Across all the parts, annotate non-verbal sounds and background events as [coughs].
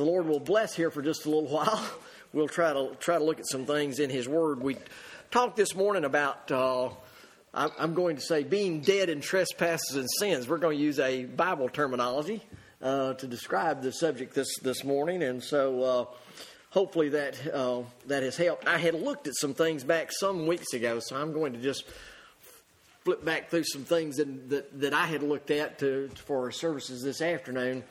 the Lord will bless here for just a little [laughs] while, we'll try to try to look at some things in His Word. We talked this morning about. Uh, I'm going to say being dead in trespasses and sins. We're going to use a Bible terminology uh, to describe the subject this this morning, and so uh, hopefully that uh, that has helped. I had looked at some things back some weeks ago, so I'm going to just flip back through some things that that, that I had looked at to, for services this afternoon.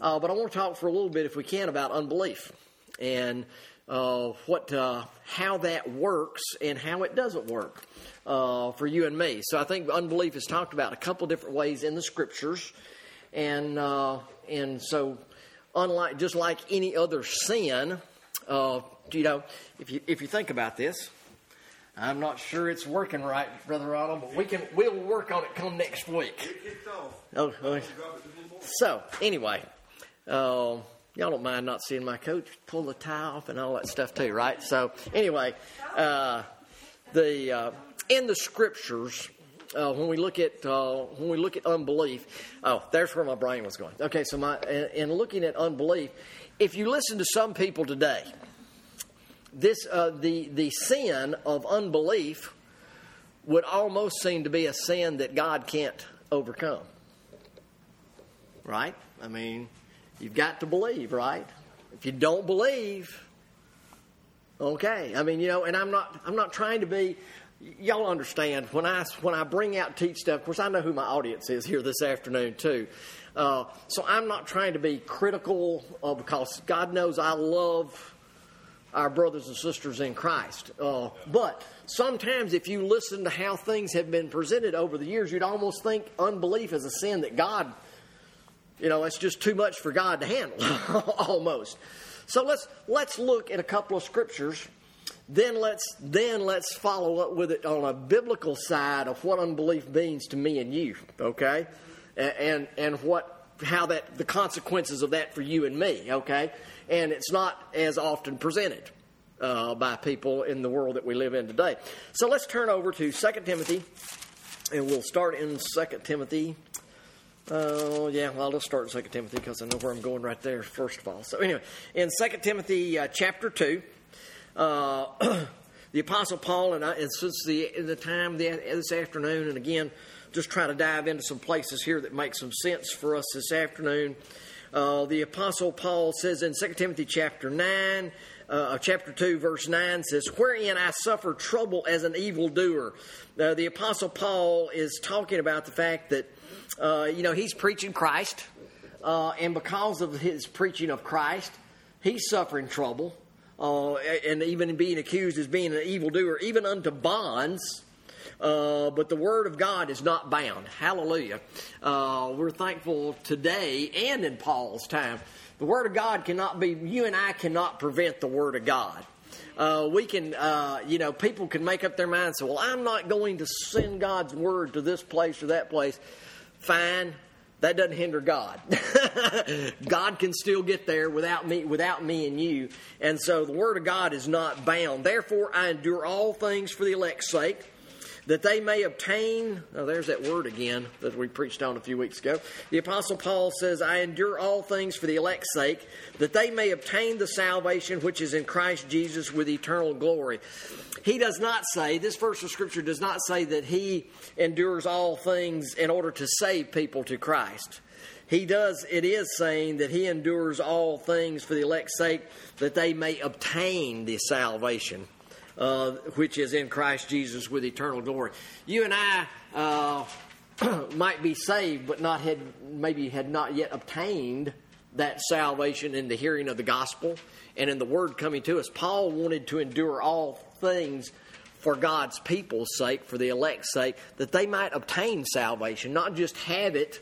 Uh, but I want to talk for a little bit, if we can, about unbelief and uh, what uh, how that works and how it doesn't work uh, for you and me. So I think unbelief is talked about a couple different ways in the scriptures, and uh, and so unlike just like any other sin, uh, you know, if you if you think about this. I'm not sure it's working right, Brother Ronald, but we can we'll work on it come next week. Oh, okay. So anyway, uh, y'all don't mind not seeing my coat pull the tie off and all that stuff too, right? So anyway, uh, the uh, in the scriptures. Uh, when we look at uh, when we look at unbelief, oh, there's where my brain was going. Okay, so my in looking at unbelief, if you listen to some people today, this uh, the the sin of unbelief would almost seem to be a sin that God can't overcome. Right? I mean, You've got to believe, right? If you don't believe, okay. I mean, you know, and I'm not I'm not trying to be y'all understand when I when I bring out teach stuff. Of course, I know who my audience is here this afternoon too. Uh, so I'm not trying to be critical uh, because God knows I love our brothers and sisters in Christ. Uh, but sometimes, if you listen to how things have been presented over the years, you'd almost think unbelief is a sin that God you know, it's just too much for God to handle, [laughs] almost. So let's let's look at a couple of scriptures. Then let's then let's follow up with it on a biblical side of what unbelief means to me and you. Okay, and and what how that the consequences of that for you and me. Okay, and it's not as often presented. Uh, by people in the world that we live in today. So let's turn over to 2 Timothy, and we'll start in 2 Timothy Oh, yeah, well, let's start in 2 Timothy because I know where I'm going right there, first of all. So, anyway, in 2 Timothy uh, chapter 2, uh, [clears throat] the Apostle Paul, and, I, and since the, the time the, this afternoon, and again, just try to dive into some places here that make some sense for us this afternoon. Uh, the Apostle Paul says in 2 Timothy chapter 9, uh, chapter 2, verse 9 says, Wherein I suffer trouble as an evildoer. Uh, the Apostle Paul is talking about the fact that uh, you know, he's preaching Christ, uh, and because of his preaching of Christ, he's suffering trouble, uh, and even being accused as being an evildoer, even unto bonds. Uh, but the Word of God is not bound. Hallelujah. Uh, we're thankful today and in Paul's time. The Word of God cannot be, you and I cannot prevent the Word of God. Uh, we can, uh, you know, people can make up their minds. Say, well, I'm not going to send God's word to this place or that place fine. That doesn't hinder God. [laughs] God can still get there without me, without me and you. And so the Word of God is not bound. Therefore, I endure all things for the elect's sake that they may obtain. There's that word again that we preached on a few weeks ago. The Apostle Paul says, I endure all things for the elect's sake, that they may obtain the salvation which is in Christ Jesus with eternal glory. He does not say, this verse of Scripture does not say that he endures all things in order to save people to Christ. He does, it is saying that he endures all things for the elect's sake, that they may obtain the salvation uh, which is in Christ Jesus with eternal glory. You and I uh, [clears throat] might be saved, but not had maybe had not yet obtained that salvation in the hearing of the gospel and in the word coming to us. Paul wanted to endure all things for God's people's sake, for the elect's sake, that they might obtain salvation, not just have it.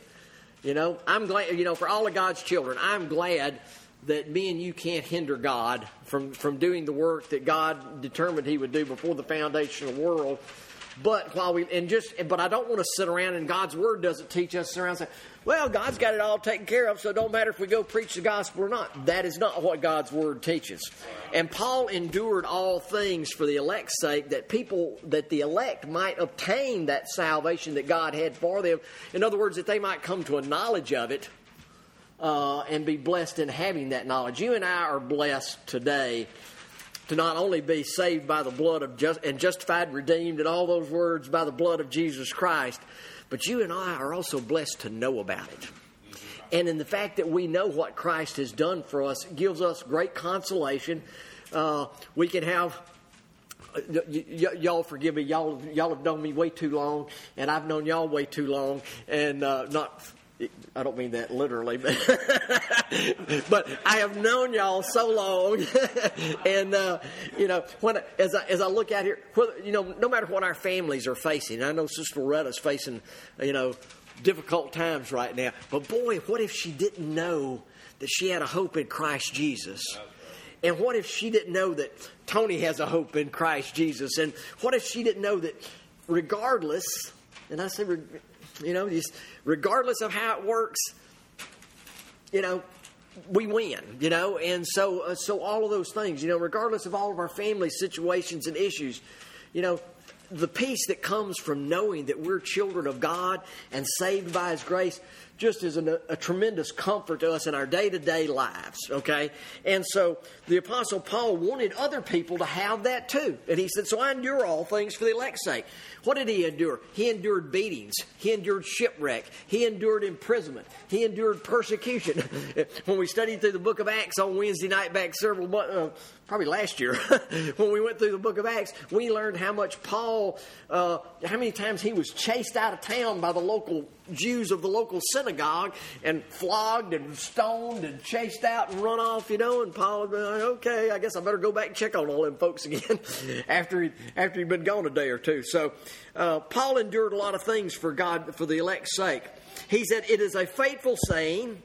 You know, I'm glad, you know, for all of God's children, I'm glad that me and you can't hinder God from, from doing the work that God determined He would do before the foundation of the world. But while we and just but I don't want to sit around and God's word doesn't teach us around and say, well, God's got it all taken care of, so it don't matter if we go preach the gospel or not. That is not what God's word teaches. And Paul endured all things for the elect's sake, that people that the elect might obtain that salvation that God had for them. In other words, that they might come to a knowledge of it uh, and be blessed in having that knowledge. You and I are blessed today to not only be saved by the blood of just and justified, redeemed, and all those words by the blood of Jesus Christ, but you and I are also blessed to know about it. And in the fact that we know what Christ has done for us gives us great consolation. Uh, we can have y- y- y'all forgive me. Y'all y'all have known me way too long, and I've known y'all way too long, and uh, not. I don't mean that literally, but [laughs] but I have known y'all so long, [laughs] and uh, you know when as I, as I look out here, whether, you know, no matter what our families are facing, I know Sister Loretta's facing, you know, difficult times right now. But boy, what if she didn't know that she had a hope in Christ Jesus? And what if she didn't know that Tony has a hope in Christ Jesus? And what if she didn't know that regardless, and I say, you know, just regardless of how it works, you know, we win, you know, and so uh, so all of those things, you know, regardless of all of our family situations and issues, you know, the peace that comes from knowing that we're children of God and saved by His grace just is an, a tremendous comfort to us in our day to day lives, okay? And so the Apostle Paul wanted other people to have that too. And he said, So I endure all things for the elect's sake. What did he endure? He endured beatings, he endured shipwreck, he endured imprisonment, he endured persecution. [laughs] when we studied through the book of Acts on Wednesday night back several months, uh, probably last year, [laughs] when we went through the book of Acts, we learned how much Paul, uh, how many times he was chased out of town by the local Jews of the local synagogue and flogged and stoned and chased out and run off, you know. And Paul would be like, okay, I guess I better go back and check on all them folks again [laughs] after he after he'd been gone a day or two. So uh, Paul endured a lot of things for God for the elect's sake. He said, "It is a faithful saying."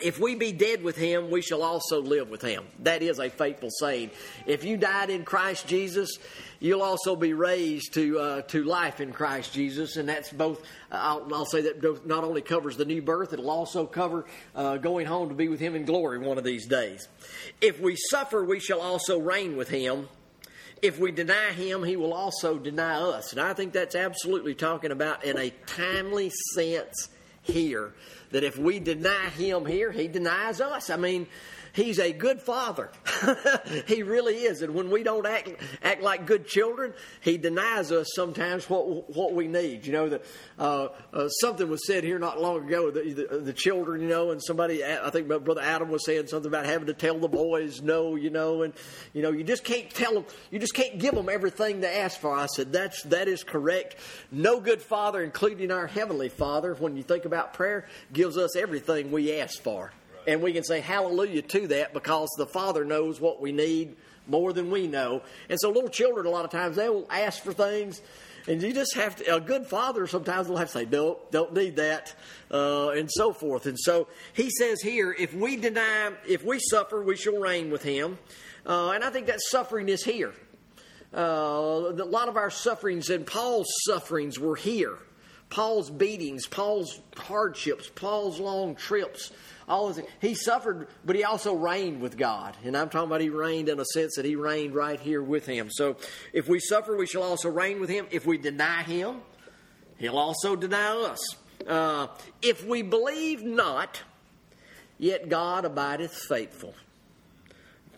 If we be dead with him, we shall also live with him. That is a faithful saying. If you died in Christ Jesus, you'll also be raised to uh, to life in Christ Jesus, and that's both. I'll, I'll, say that not only covers the new birth, it'll also cover uh, going home to be with Him in glory one of these days. If we suffer, we shall also reign with Him. If we deny Him, He will also deny us, and I think that's absolutely talking about in a timely sense here. That if we deny Him here, He denies us. I mean He's a good father. [laughs] he really is. And when we don't act act like good children, he denies us sometimes what what we need. You know, the, uh, uh, something was said here not long ago. The, the, the, children, you know, and somebody, I think Brother Adam was saying something about having to tell the boys no, you know, and you know, you just can't tell them, you just can't give them everything they ask for. I said that's that is correct. No good father, including our heavenly Father, when you think about prayer, gives us everything we ask for. And we can say hallelujah to that because the Father knows what we need more than we know. And so little children, a lot of times, they will ask for things. And you just have to, a good father sometimes will have to say, don't, don't need that, uh, and so forth. And so he says here, if we deny, if we suffer, we shall reign with him. Uh, and I think that suffering is here. Uh, a lot of our sufferings and Paul's sufferings were here. Paul's beatings, Paul's hardships, Paul's long trips, all of He suffered, but he also reigned with God. And I'm talking about he reigned in a sense that he reigned right here with him. So if we suffer, we shall also reign with him. If we deny him, he'll also deny us. Uh, if we believe not, yet God abideth faithful.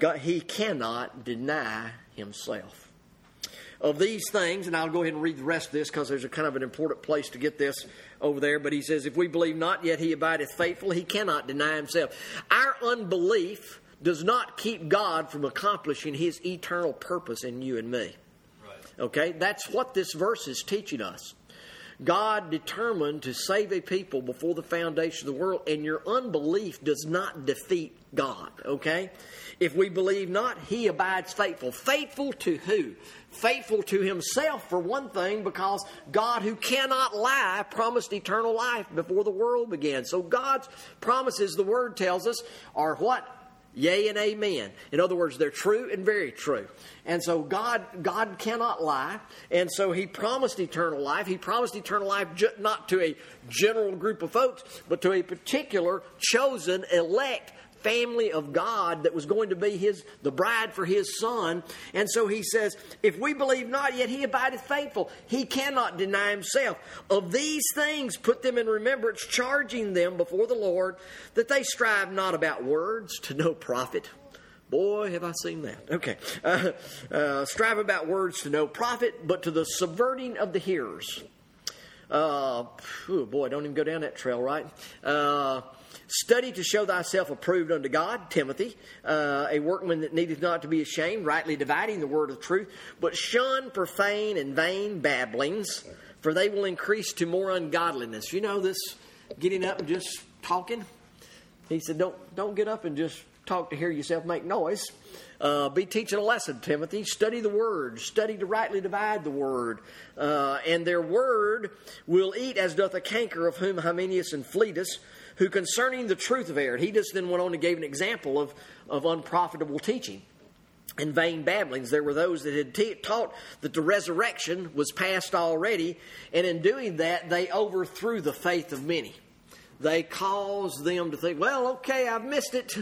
God, he cannot deny himself of these things, and I'll go ahead and read the rest of this because there's a kind of an important place to get this over there. But he says, If we believe not, yet he abideth faithful, he cannot deny himself. Our unbelief does not keep God from accomplishing his eternal purpose in you and me. Right. Okay? That's what this verse is teaching us. God determined to save a people before the foundation of the world, and your unbelief does not defeat God, okay? If we believe not, he abides faithful. Faithful to who? Faithful to himself, for one thing, because God, who cannot lie, promised eternal life before the world began. So God's promises, the word tells us, are what? Yea and amen. In other words, they're true and very true. And so God, God cannot lie. And so He promised eternal life. He promised eternal life not to a general group of folks, but to a particular chosen, elect, family of God that was going to be his the bride for his son. And so he says, If we believe not, yet he abideth faithful. He cannot deny himself. Of these things put them in remembrance, charging them before the Lord that they strive not about words to no profit. Boy, have I seen that. Okay. Uh, uh, strive about words to no profit, but to the subverting of the hearers. Uh, oh boy, don't even go down that trail, right? Study to show thyself approved unto God, Timothy, uh, a workman that needeth not to be ashamed, rightly dividing the word of truth, but shun profane and vain babblings, for they will increase to more ungodliness. You know this getting up and just talking? He said, Don't don't get up and just talk to hear yourself make noise. Uh, be teaching a lesson, Timothy. Study the word. Study to rightly divide the word. Uh, and their word will eat as doth a canker of whom Hymenaeus and Philetus, who concerning the truth of erred. He just then went on and gave an example of, of unprofitable teaching and vain babblings. There were those that had t- taught that the resurrection was past already, and in doing that, they overthrew the faith of many. They caused them to think, well, okay, I've missed it.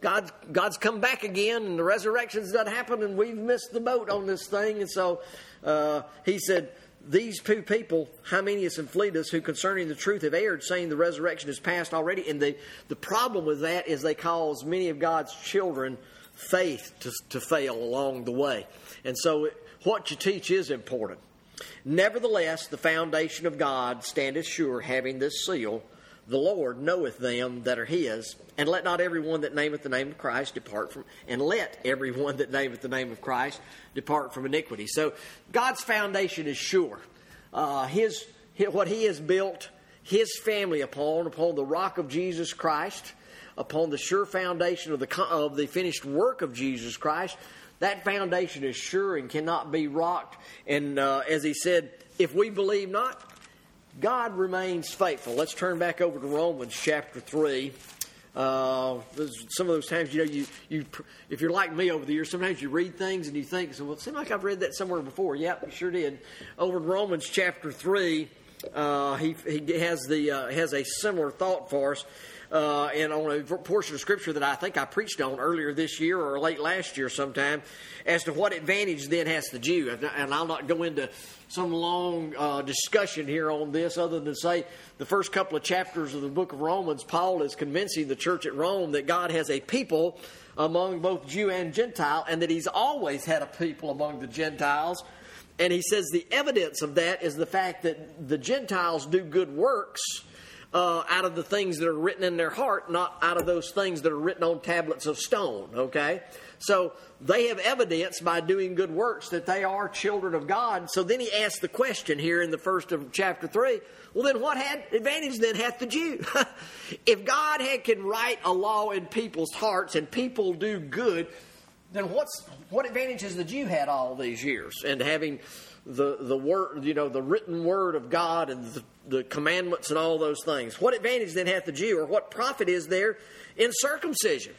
God's, God's come back again and the resurrection's not happened and we've missed the boat on this thing. And so uh, he said, These two people, Hymenaeus and Philetus, who concerning the truth have erred, saying the resurrection is past already. And the, the problem with that is they cause many of God's children faith to, to fail along the way. And so what you teach is important. Nevertheless, the foundation of God standeth sure, having this seal the Lord knoweth them that are his, and let not everyone that nameth the name of Christ depart from, and let everyone that nameth the name of Christ depart from iniquity. So God's foundation is sure. Uh, his, his, what He has built His family upon, upon the rock of Jesus Christ, upon the sure foundation of the of the finished work of Jesus Christ. That foundation is sure and cannot be rocked. And uh, as He said, if we believe not, God remains faithful. Let's turn back over to Romans chapter 3. Uh, some of those times, you know, you, you if you're like me over the years, sometimes you read things and you think, well, it seems like I've read that somewhere before. Yep, you sure did. Over in Romans chapter 3, uh, he, he has, the, uh, has a similar thought for us uh, and on a portion of Scripture that I think I preached on earlier this year or late last year sometime as to what advantage then has the Jew. And I'll not go into some long uh, discussion here on this other than say the first couple of chapters of the book of Romans, Paul is convincing the church at Rome that God has a people among both Jew and Gentile and that he's always had a people among the Gentiles. And he says the evidence of that is the fact that the Gentiles do good works uh, out of the things that are written in their heart, not out of those things that are written on tablets of stone. Okay? So they have evidence by doing good works that they are children of God. So then he asks the question here in the first of chapter 3 well, then what had advantage then hath the Jew? [laughs] if God had, can write a law in people's hearts and people do good, then what's what advantage has the Jew had all these years? And having the, the word, you know, the written word of God and the, the commandments and all those things. What advantage then hath the Jew, or what profit is there in circumcision?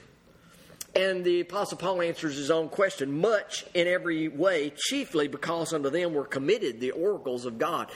And the Apostle Paul answers his own question much in every way, chiefly because unto them were committed the oracles of God.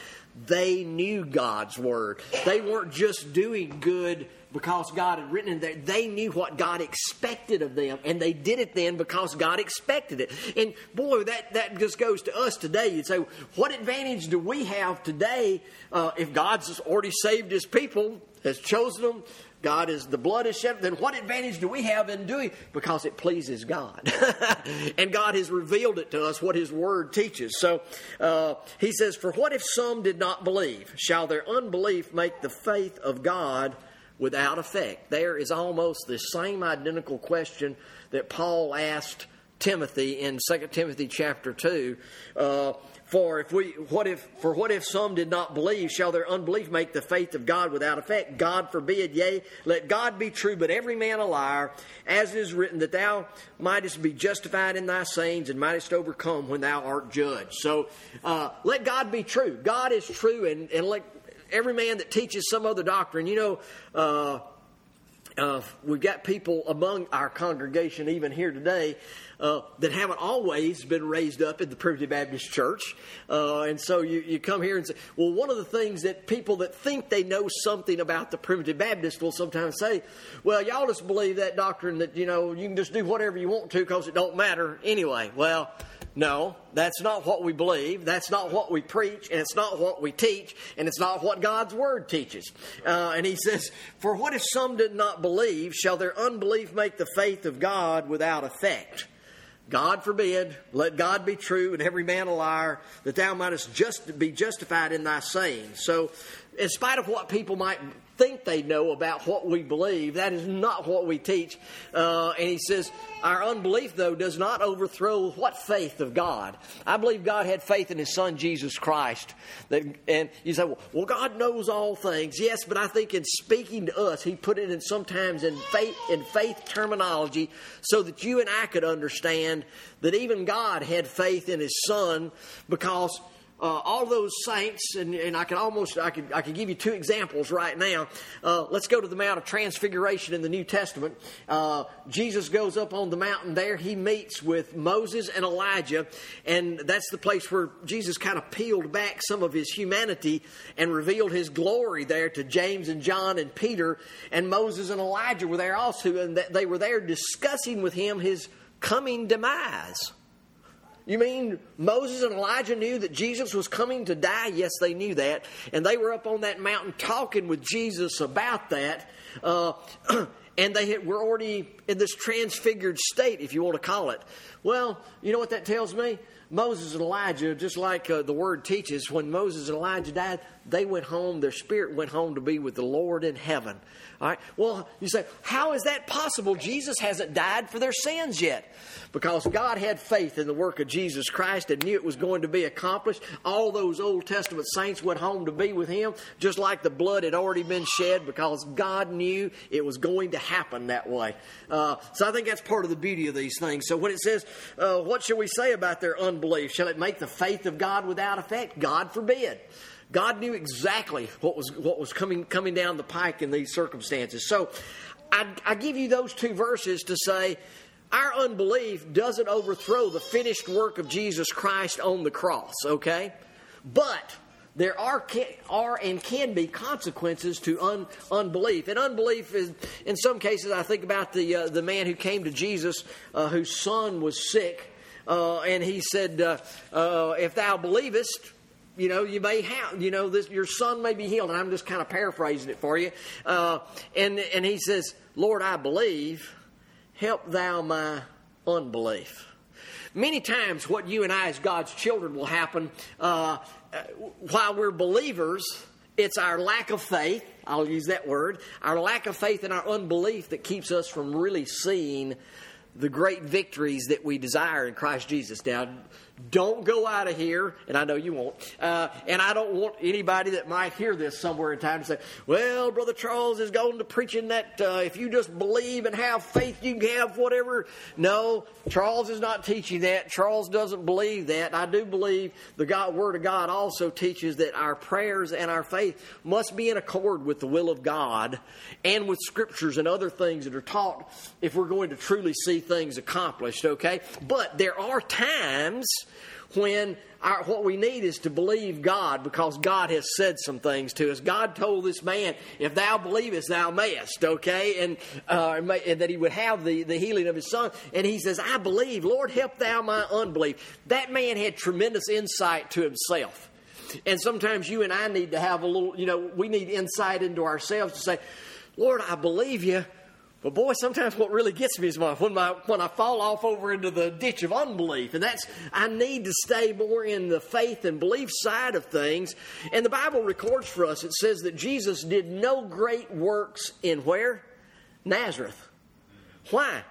They knew God's word. They weren't just doing good because God had written there. They knew what God expected of them, and they did it then because God expected it. And boy, that, that just goes to us today. You'd say, what advantage do we have today uh, if God's already saved his people, has chosen them? God is the blood is shed. Then what advantage do we have in doing? Because it pleases God, [laughs] and God has revealed it to us what His Word teaches. So uh, He says, "For what if some did not believe? Shall their unbelief make the faith of God without effect. There is almost the same identical question that Paul asked Timothy in 2 Timothy chapter 2. Uh, for if we what if for what if some did not believe shall their unbelief make the faith of God without effect? God forbid yea let God be true but every man a liar as it is written that thou mightest be justified in thy sayings and mightest overcome when thou art judged. So uh, let God be true. God is true and, and let every man that teaches some other doctrine, you know, uh, uh, we've got people among our congregation, even here today, uh, that haven't always been raised up in the Primitive Baptist Church. Uh, and so you, you come here and say, well, one of the things that people that think they know something about the Primitive Baptist will sometimes say, well, y'all just believe that doctrine that, you know, you can just do whatever you want to because it don't matter anyway. Well, no, that's not what we believe. That's not what we preach, and it's not what we teach, and it's not what God's Word teaches. Uh, and he says, For what if some did not believe? Shall their unbelief make the faith of God without effect? God forbid, let God be true and every man a liar, that thou mightest just be justified in thy saying. So, in spite of what people might think they know about what we believe. That is not what we teach. Uh, and he says, our unbelief, though, does not overthrow what faith of God. I believe God had faith in His Son, Jesus Christ. That, and you say, well, well, God knows all things. Yes, but I think in speaking to us, He put it in sometimes in faith, in faith terminology so that you and I could understand that even God had faith in His Son because uh, all those saints, and, and, I can almost I could I could give you two examples right now. Uh, let's go to the Mount of Transfiguration in the New Testament. Uh, Jesus goes up on the mountain there. He meets with Moses and Elijah, and that's the place where Jesus kind of peeled back some of his humanity and revealed his glory there to James and John and Peter. And Moses and Elijah were there also, and they were there discussing with him his coming demise. You mean Moses and Elijah knew that Jesus was coming to die? Yes, they knew that. And they were up on that mountain talking with Jesus about that. Uh, [clears throat] and they had, were already in this transfigured state, if you want to call it. Well, you know what that tells me? Moses and Elijah, just like uh, the word teaches, when Moses and Elijah died, they went home, their spirit went home to be with the Lord in heaven. All right. Well, you say, how is that possible? Jesus hasn't died for their sins yet. Because God had faith in the work of Jesus Christ and knew it was going to be accomplished. All those Old Testament saints went home to be with Him, just like the blood had already been shed, because God knew it was going to happen that way. Uh, so I think that's part of the beauty of these things. So when it says, uh, what shall we say about their unbelief? Shall it make the faith of God without effect? God forbid. God knew exactly what was what was coming coming down the pike in these circumstances. So I, I give you those two verses to say our unbelief doesn't overthrow the finished work of Jesus Christ on the cross. Okay, but there are are and can be consequences to un, unbelief. And unbelief is, in some cases, I think about the uh, the man who came to Jesus, uh, whose son was sick, uh, and he said, uh, uh, "If thou believest." You know, you may have, you know, this, your son may be healed. And I'm just kind of paraphrasing it for you. Uh, and, and he says, Lord, I believe, help thou my unbelief. Many times, what you and I, as God's children, will happen uh, while we're believers, it's our lack of faith, I'll use that word, our lack of faith and our unbelief that keeps us from really seeing the great victories that we desire in Christ Jesus. Now, don't go out of here, and I know you won't. Uh, and I don't want anybody that might hear this somewhere in time to say, "Well, Brother Charles is going to preaching that uh, if you just believe and have faith, you can have whatever." No, Charles is not teaching that. Charles doesn't believe that. I do believe the God, Word of God also teaches that our prayers and our faith must be in accord with the will of God and with Scriptures and other things that are taught if we're going to truly see things accomplished. Okay, but there are times when our, what we need is to believe God because God has said some things to us. God told this man, if thou believest, thou mayest, okay? And, uh, and that he would have the, the healing of his son. And he says, I believe, Lord, help thou my unbelief. That man had tremendous insight to himself. And sometimes you and I need to have a little, you know, we need insight into ourselves to say, Lord, I believe you, but boy, sometimes what really gets me is my, when, my, when I fall off over into the ditch of unbelief. And that's, I need to stay more in the faith and belief side of things. And the Bible records for us, it says that Jesus did no great works in where? Nazareth. Why?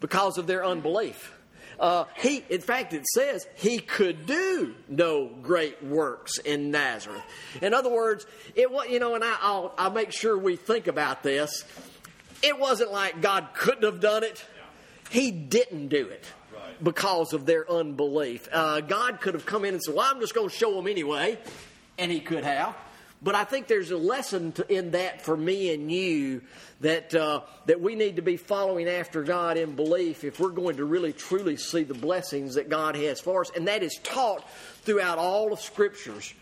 Because of their unbelief. Uh, he, in fact, it says he could do no great works in Nazareth. In other words, it you know, and I, I'll, I'll make sure we think about this. It wasn't like God couldn't have done it. He didn't do it because of their unbelief. Uh, God could have come in and said, Well, I'm just going to show them anyway. And He could have. But I think there's a lesson to, in that for me and you that uh, that we need to be following after God in belief if we're going to really truly see the blessings that God has for us, and that is taught throughout all of Scriptures.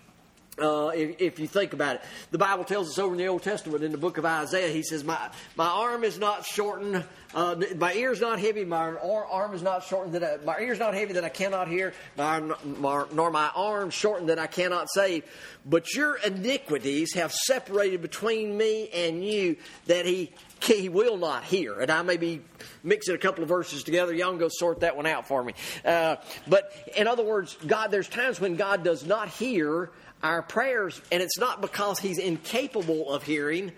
Uh, if, if, you think about it, the Bible tells us over in the Old Testament in the book of Isaiah, he says, "My my arm is not shortened, uh, my ear is not heavy, my arm is not shortened that I, my ear is not heavy that I cannot hear, my, my, nor my arm shortened that I cannot save. But your iniquities have separated between me and you, that he he will not hear. And I may be mixing a couple of verses together. Y'all can go sort that one out for me. Uh, but in other words, God, there's times when God does not hear our prayers, and it's not because He's incapable of hearing.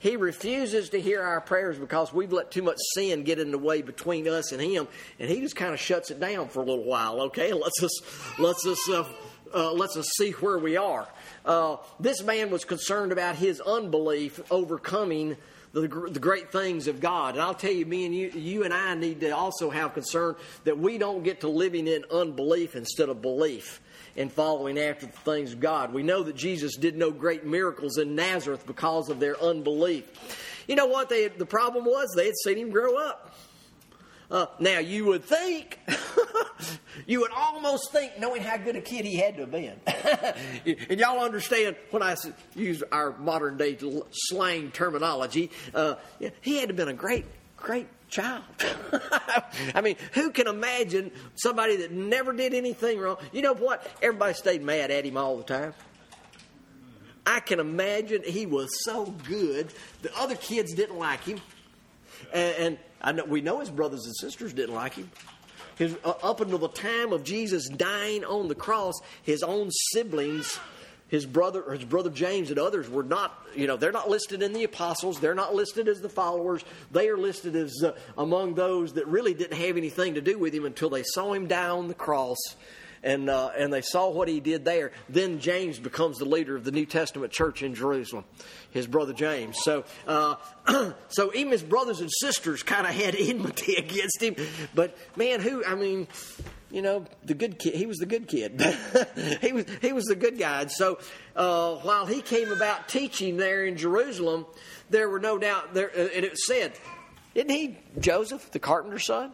He refuses to hear our prayers because we've let too much sin get in the way between us and Him, and He just kind of shuts it down for a little while. Okay, [laughs] lets us lets us uh, uh, lets us see where we are. Uh, this man was concerned about his unbelief overcoming the, the great things of God. And I'll tell you, me and you, you and I need to also have concern that we don't get to living in unbelief instead of belief and following after the things of God. We know that Jesus did no great miracles in Nazareth because of their unbelief. You know what? They, the problem was they had seen him grow up. Uh, now, you would think, [laughs] you would almost think, knowing how good a kid he had to have been. [laughs] and y'all understand when I use our modern day slang terminology, uh, he had to have been a great, great child. [laughs] I mean, who can imagine somebody that never did anything wrong? You know what? Everybody stayed mad at him all the time. I can imagine he was so good. The other kids didn't like him. And, and know, we know his brothers and sisters didn't like him. His, uh, up until the time of Jesus dying on the cross, his own siblings his brother his brother James and others were not you know they're not listed in the apostles. They're not listed as the followers. They are listed as uh, among those that really didn't have anything to do with him until they saw him die on the cross and uh, and they saw what he did there. Then James becomes the leader of the New Testament church in Jerusalem his brother James. So uh, [clears throat] so even his brothers and sisters kind of had [laughs] enmity [laughs] against him. But man who I mean you know, the good kid. He was the good kid. [laughs] he was he was the good guy. And so uh, while he came about teaching there in Jerusalem, there were no doubt there. Uh, and it said, isn't he Joseph, the carpenter's son?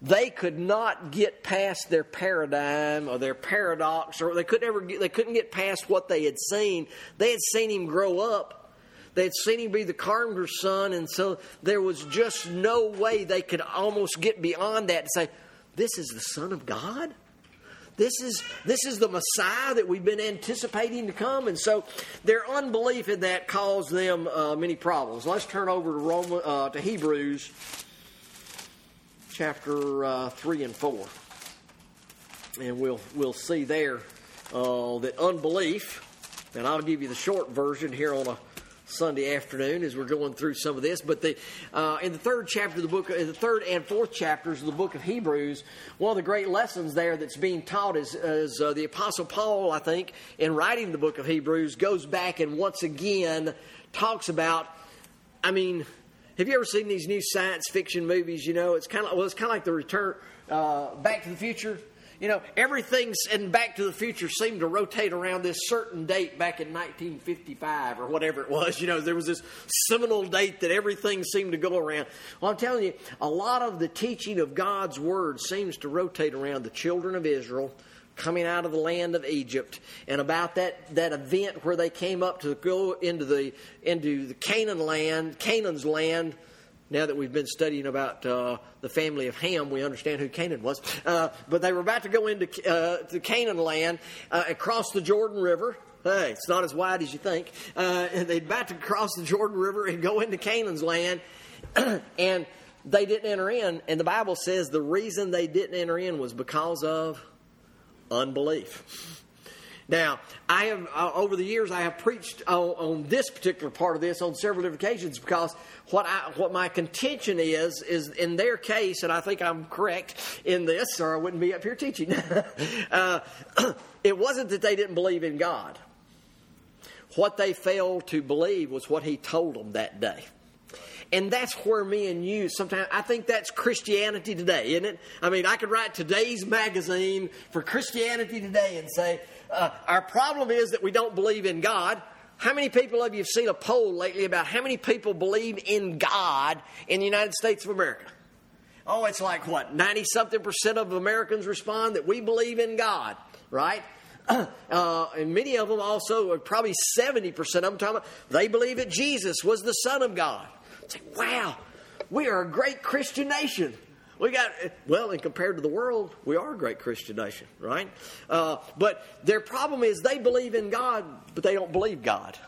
They could not get past their paradigm or their paradox, or they could never get, they couldn't get past what they had seen. They had seen him grow up. They had seen him be the carpenter's son, and so there was just no way they could almost get beyond that and say, this is the Son of God? This is, this is the Messiah that we've been anticipating to come. And so their unbelief in that caused them uh, many problems. Let's turn over to, Roman, uh, to Hebrews chapter uh, 3 and 4. And we'll, we'll see there uh, that unbelief, and I'll give you the short version here on a Sunday afternoon as we're going through some of this. But the, uh, in the third chapter of the book, in the third and fourth chapters of the book of Hebrews, one of the great lessons there that's being taught is, is uh, the Apostle Paul, I think, in writing the book of Hebrews, goes back and once again talks about. I mean, have you ever seen these new science fiction movies? You know, it's kind of well, it's kind of like the return, uh, Back to the Future you know, everything's in Back to the Future seemed to rotate around this certain date back in 1955 or whatever it was. [laughs] You know, there was this seminal date that everything seemed to go around. Well, I'm telling you, a lot of the teaching of God's Word seems to rotate around the children of Israel coming out of the land of Egypt and about that, that event where they came up to go into the into the Canaan land, Canaan's land now that we've been studying about uh, the family of Ham, we understand who Canaan was. Uh, but they were about to go into uh, the Canaan land uh, across the Jordan River. Hey, it's not as wide as you think. Uh, and they're about to cross the Jordan River and go into Canaan's land. [clears throat] and they didn't enter in. And the Bible says the reason they didn't enter in was because of unbelief. Now, I have uh, over the years I have preached on, on, this particular part of this on several different occasions because what I, what my contention is is in their case, and I think I'm correct in this, or I wouldn't be up here teaching. [laughs] uh, [clears throat] it wasn't that they didn't believe in God. What they failed to believe was what He told them that day. And that's where me and you sometimes, I think that's Christianity today, isn't it? I mean, I could write today's magazine for Christianity today and say, uh, our problem is that we don't believe in God. how many people have you seen a poll lately about how many people believe in God in the United States of America? Oh, it's like what, 90 something percent of Americans respond that we believe in God, right? [clears throat] Uh, and many of them also, probably 70% of them, talking about, they believe that Jesus was the Son of God. It's like, wow, we are a great Christian nation. We got, well, and compared to the world, we are a great Christian nation, right? Uh, but their problem is they believe in God, but they don't believe God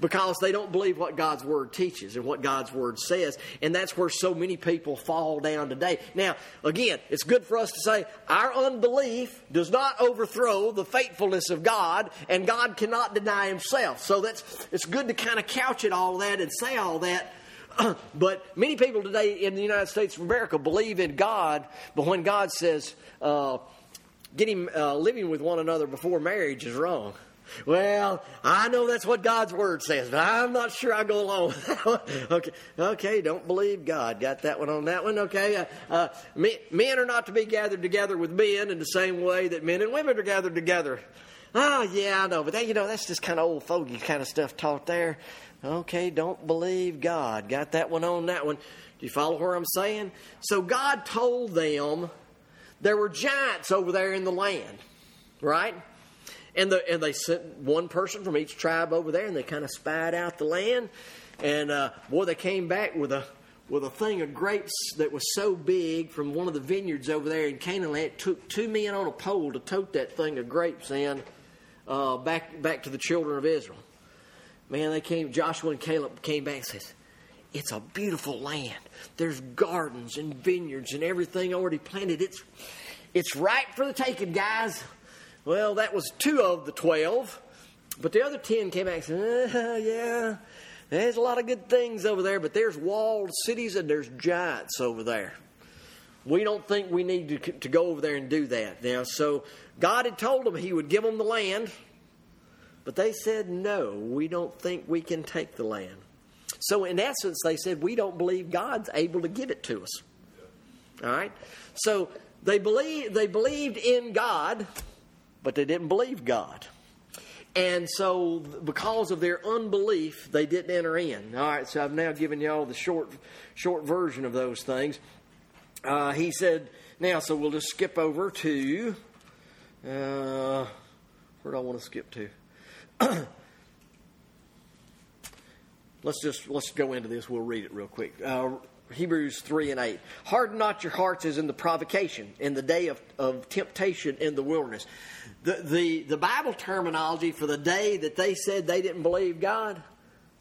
because they don't believe what God's Word teaches and what God's Word says. And that's where so many people fall down today. Now, again, it's good for us to say our unbelief does not overthrow the faithfulness of God, and God cannot deny Himself. So that's it's good to kind of couch it all that and say all that. [coughs] but many people today in the United States of America believe in God, but when God says, uh, getting uh, living with one another before marriage is wrong. Well, I know that's what God's word says, but I'm not sure I go along with that [laughs] Okay, okay, don't believe God. Got that one on that one. Okay, uh, uh, men are not to be gathered together with men in the same way that men and women are gathered together. Oh, yeah, I know, but that, you know, that's just kind of old fogey kind of stuff taught there. Okay, don't believe God. Got that one on that one. Do you follow where I'm saying? So God told them there were giants over there in the land, right? And, the, and they sent one person from each tribe over there, and they kind of spied out the land. And uh, boy, they came back with a with a thing of grapes that was so big from one of the vineyards over there in Canaan. It took two men on a pole to tote that thing of grapes in uh, back back to the children of Israel. Man, they came. Joshua and Caleb came back and says, "It's a beautiful land. There's gardens and vineyards and everything already planted. It's it's ripe for the taking, guys." Well, that was two of the twelve, but the other ten came back and said, uh, "Yeah, there's a lot of good things over there, but there's walled cities and there's giants over there. We don't think we need to, to go over there and do that now." So God had told them He would give them the land, but they said, "No, we don't think we can take the land." So, in essence, they said, "We don't believe God's able to give it to us." All right, so they believe they believed in God but they didn't believe God. And so, because of their unbelief, they didn't enter in. All right, so I've now given y'all the short, short version of those things. Uh, he said, now, so we'll just skip over to, uh, where do I want to skip to? Let's just let's go into this. We'll read it real quick. Uh, Hebrews 3 and 8. Harden not your hearts as in the provocation, in the day of, of temptation in the wilderness. The, the, the Bible terminology for the day that they said they didn't believe God,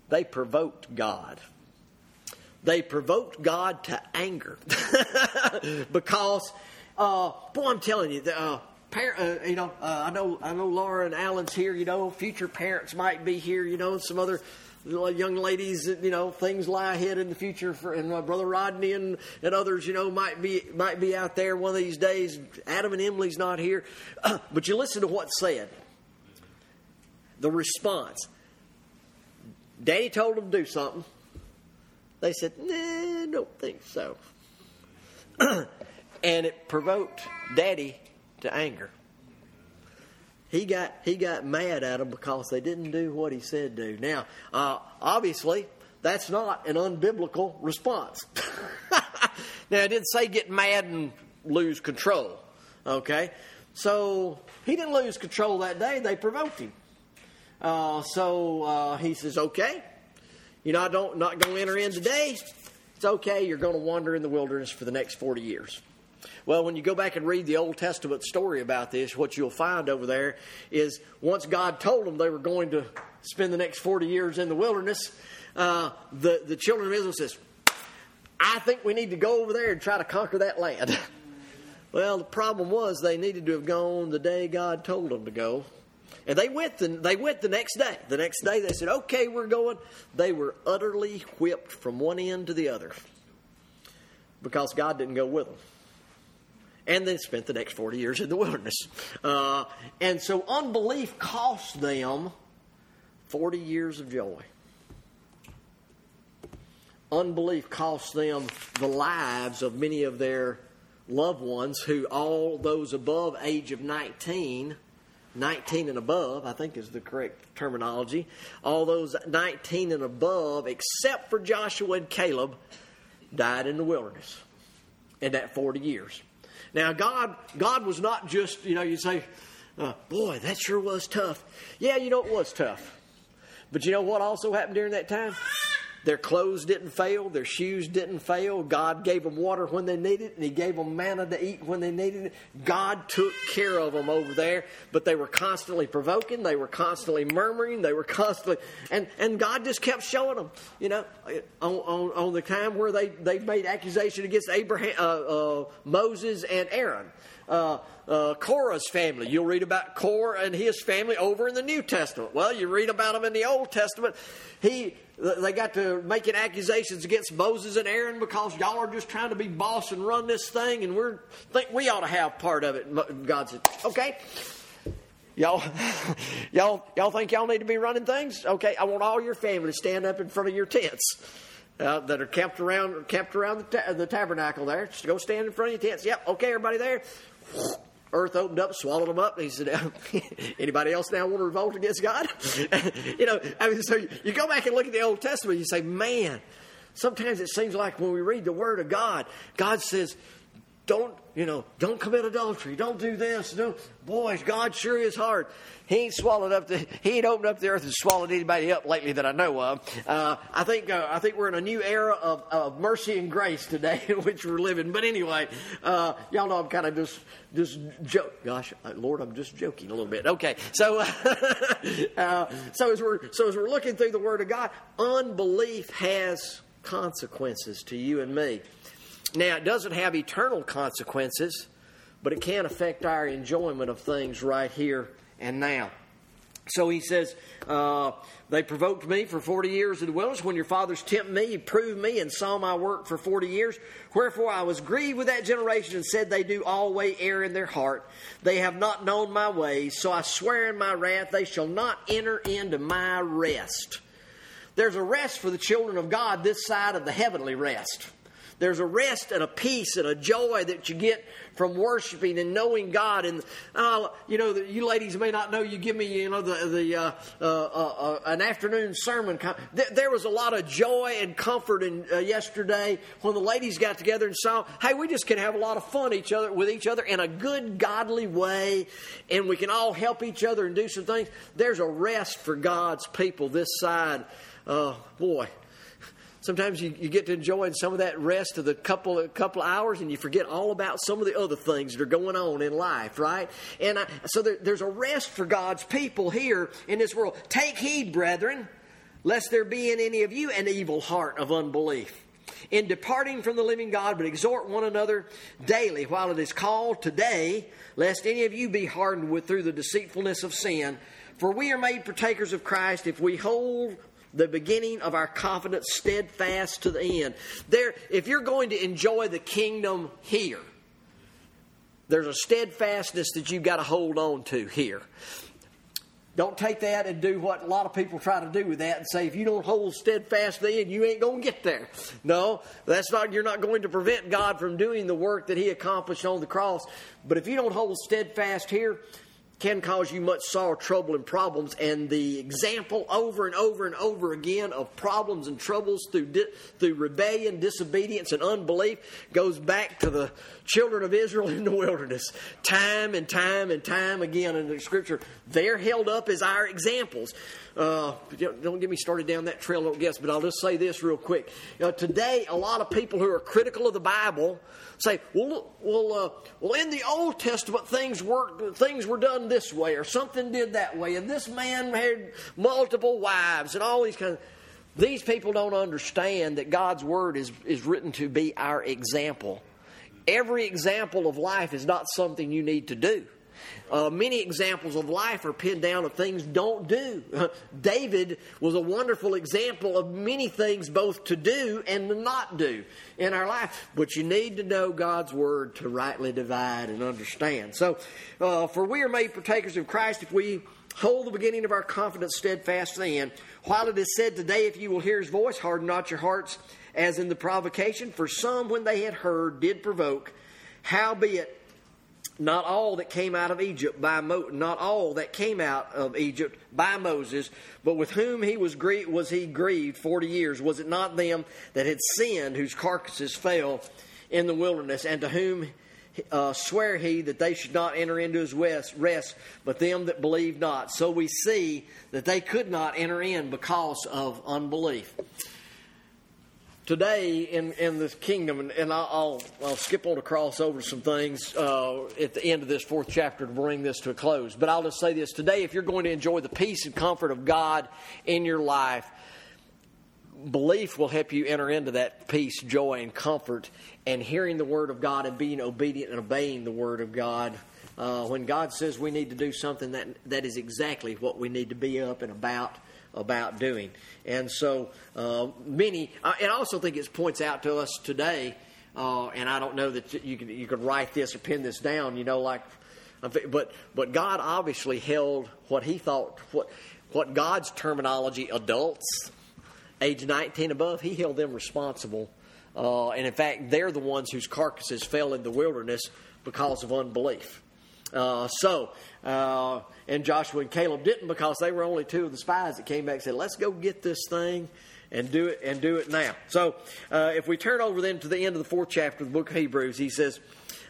they provoked God. They provoked God to anger. [laughs] because, uh, boy, I'm telling you, uh, Uh, you know, uh, I know, I know Laura and Alan's here. You know, future parents might be here. You know, some other young ladies, you know, things lie ahead in the future for, and my brother Rodney and, and others, you know, might be, might be out there one of these days. Adam and Emily's not here. Uh, [clears throat] but you listen to what's said. The response. Daddy told them to do something. They said, nah, don't think so. [clears throat] and it provoked Daddy to anger he got he got mad at them because they didn't do what he said do. Now, uh, obviously, that's not an unbiblical response. [laughs] now, I didn't say get mad and lose control. Okay, so he didn't lose control that day. They provoked him. Uh, so uh, he says, "Okay, you know, I don't not going to enter in today. It's okay. You're going to wander in the wilderness for the next forty years." Well, when you go back and read the Old Testament story about this, what you'll find over there is once God told them they were going to spend the next 40 years in the wilderness, uh, the, the children of Israel says, I think we need to go over there and try to conquer that land. [laughs] well, the problem was they needed to have gone the day God told them to go. And they went the, they went the next day. The next day they said, okay, we're going. They were utterly whipped from one end to the other because God didn't go with them and then spent the next 40 years in the wilderness. Uh, and so unbelief cost them 40 years of joy. Unbelief cost them the lives of many of their loved ones who, all those above age of 19, 19 and above, I think is the correct terminology, all those 19 and above, except for Joshua and Caleb, died in the wilderness in that 40 years. Now, God, God was not just, you know, you say, uh, boy, that sure was tough. Yeah, you know, it was tough. But you know what also happened during that time? Their clothes didn't fail, their shoes didn't fail. God gave them water when they needed it, and He gave them manna to eat when they needed it. God took care of them over there, but they were constantly provoking, they were constantly murmuring, they were constantly, and, and God just kept showing them, you know, on, on, on the time where they, they made accusation against Abraham, uh, uh, Moses and Aaron. Uh, uh, Korah's family. You'll read about Korah and his family over in the New Testament. Well, you read about them in the Old Testament. He they got to making accusations against Moses and Aaron because y'all are just trying to be boss and run this thing, and we're think we ought to have part of it. God said, "Okay, y'all, [laughs] y'all, y'all think y'all need to be running things? Okay, I want all your family to stand up in front of your tents." Uh, that are kept around kept around the, ta- the tabernacle there. Just go stand in front of your tents. Yep, okay, everybody there earth opened up, swallowed them up. And he said, [laughs] "Anybody else now want to revolt against God?" [laughs] you know, I mean, so you go back and look at the Old Testament. You say, "Man, sometimes it seems like when we read the Word of God, God says." Don't you know? Don't commit adultery. Don't do this. Don't. Boys, God sure is hard. He ain't swallowed up the. He ain't opened up the earth and swallowed anybody up lately that I know of. Uh, I think. Uh, I think we're in a new era of, of mercy and grace today [laughs] in which we're living. But anyway, uh, y'all know I'm kind of just just joke. Gosh, Lord, I'm just joking a little bit. Okay, so [laughs] uh, so as we're so as we're looking through the Word of God, unbelief has consequences to you and me. Now, it doesn't have eternal consequences, but it can affect our enjoyment of things right here and now. So he says, uh, They provoked me for 40 years in the wilderness. When your fathers tempted me, proved me and saw my work for 40 years. Wherefore I was grieved with that generation and said, They do always err in their heart. They have not known my ways. So I swear in my wrath, they shall not enter into my rest. There's a rest for the children of God this side of the heavenly rest. There's a rest and a peace and a joy that you get from worshiping and knowing God. And uh, you know, you ladies may not know. You give me, you know, the the uh, uh, uh an afternoon sermon. There was a lot of joy and comfort in uh, yesterday when the ladies got together and saw, hey, we just can have a lot of fun each other with each other in a good, godly way, and we can all help each other and do some things. There's a rest for God's people this side. Uh, boy, Sometimes you, you get to enjoy some of that rest of the couple couple hours, and you forget all about some of the other things that are going on in life, right? And I, so there, there's a rest for God's people here in this world. Take heed, brethren, lest there be in any of you an evil heart of unbelief in departing from the living God, but exhort one another daily while it is called today, lest any of you be hardened with through the deceitfulness of sin. For we are made partakers of Christ if we hold the beginning of our confidence steadfast to the end. There, if you're going to enjoy the kingdom here, there's a steadfastness that you've got to hold on to here. Don't take that and do what a lot of people try to do with that and say, if you don't hold steadfast then, you ain't going to get there. No, that's not, you're not going to prevent God from doing the work that He accomplished on the cross. But if you don't hold steadfast here, can cause you much sorrow, trouble, and problems. And the example over and over and over again of problems and troubles through, di- through rebellion, disobedience, and unbelief goes back to the children of Israel in the wilderness. Time and time and time again in the scripture, they're held up as our examples. Uh, don't get me started down that trail, don't guess, but I'll just say this real quick. Know, today, a lot of people who are critical of the Bible say, well, well, uh, well, in the Old Testament, things were things were done this way, or something did that way, and this man had multiple wives, and all these kinds. Of, these people don't understand that God's word is is written to be our example. Every example of life is not something you need to do. Uh, many examples of life are pinned down of things don't do. [laughs] David was a wonderful example of many things both to do and to not do in our life. But you need to know God's word to rightly divide and understand. So, uh, for we are made partakers of Christ if we hold the beginning of our confidence steadfast then. While it is said today, if you will hear his voice, harden not your hearts as in the provocation. For some, when they had heard, did provoke. Howbeit, not all that came out of Egypt by Mo- not all that came out of Egypt by Moses, but with whom he was was he grieved forty years? Was it not them that had sinned, whose carcasses fell in the wilderness, and to whom uh, swear he that they should not enter into his rest, but them that believe not? So we see that they could not enter in because of unbelief today in, in this kingdom, and, and I'll, I'll, skip on to cross over some things uh, at the end of this fourth chapter to bring this to a close. But I'll just say this today, if you're going to enjoy the peace and comfort of God in your life, belief will help you enter into that peace, joy, and comfort, and hearing the Word of God and being obedient and obeying the Word of God. Uh, when God says we need to do something, that that is exactly what we need to be up and about about doing. And so uh, many, uh, and I also think it points out to us today, uh, and I don't know that you could, you could write this or pin this down, you know, like, but, but God obviously held what he thought, what, what God's terminology, adults, age 19 above, he held them responsible. Uh, and in fact, they're the ones whose carcasses fell in the wilderness because of unbelief. Uh, so, uh, and Joshua and Caleb didn't because they were only two of the spies that came back and said, "Let's go get this thing." And do it and do it now. So, uh, if we turn over then to the end of the fourth chapter of the book of Hebrews, he says,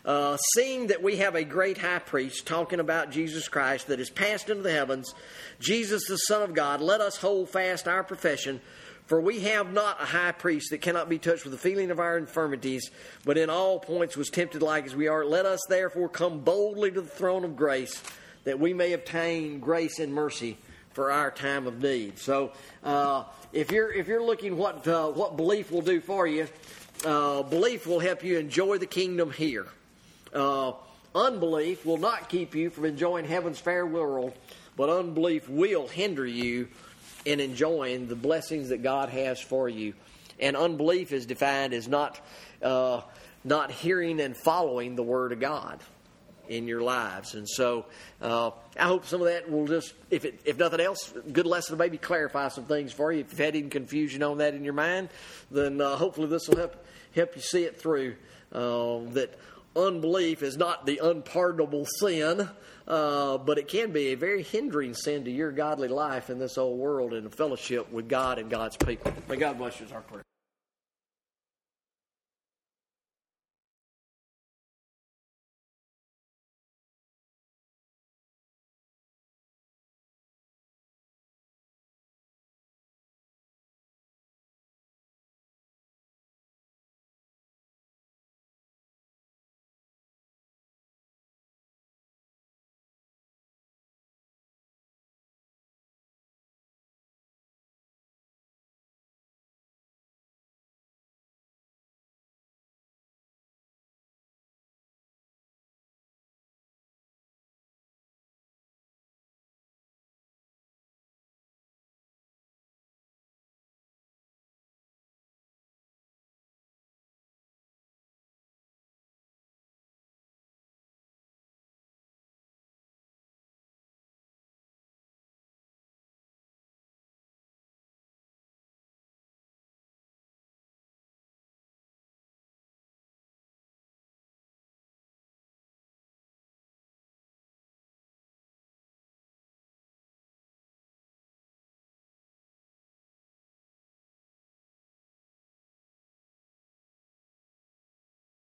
uh, Seeing that we have a great high priest talking about Jesus Christ that is passed into the heavens, Jesus the Son of God, let us hold fast our profession. For we have not a high priest that cannot be touched with the feeling of our infirmities, but in all points was tempted like as we are. Let us therefore come boldly to the throne of grace that we may obtain grace and mercy for our time of need. So, uh, if you're if you're looking what uh, what belief will do for you, uh, belief will help you enjoy the kingdom here. Uh, unbelief will not keep you from enjoying heaven's fair world, but unbelief will hinder you in enjoying the blessings that God has for you. And unbelief is defined as not uh, not hearing and following the Word of God in your lives. And so uh, I hope some of that will just, if, it, if nothing else, good lesson to maybe clarify some things for you. If you've had any confusion on that in your mind, then uh, hopefully this will help, help you see it through. Uh, that unbelief is not the unpardonable sin, uh, but it can be a very hindering sin to your godly life in this old world and fellowship with God and God's people. May God bless you our prayer.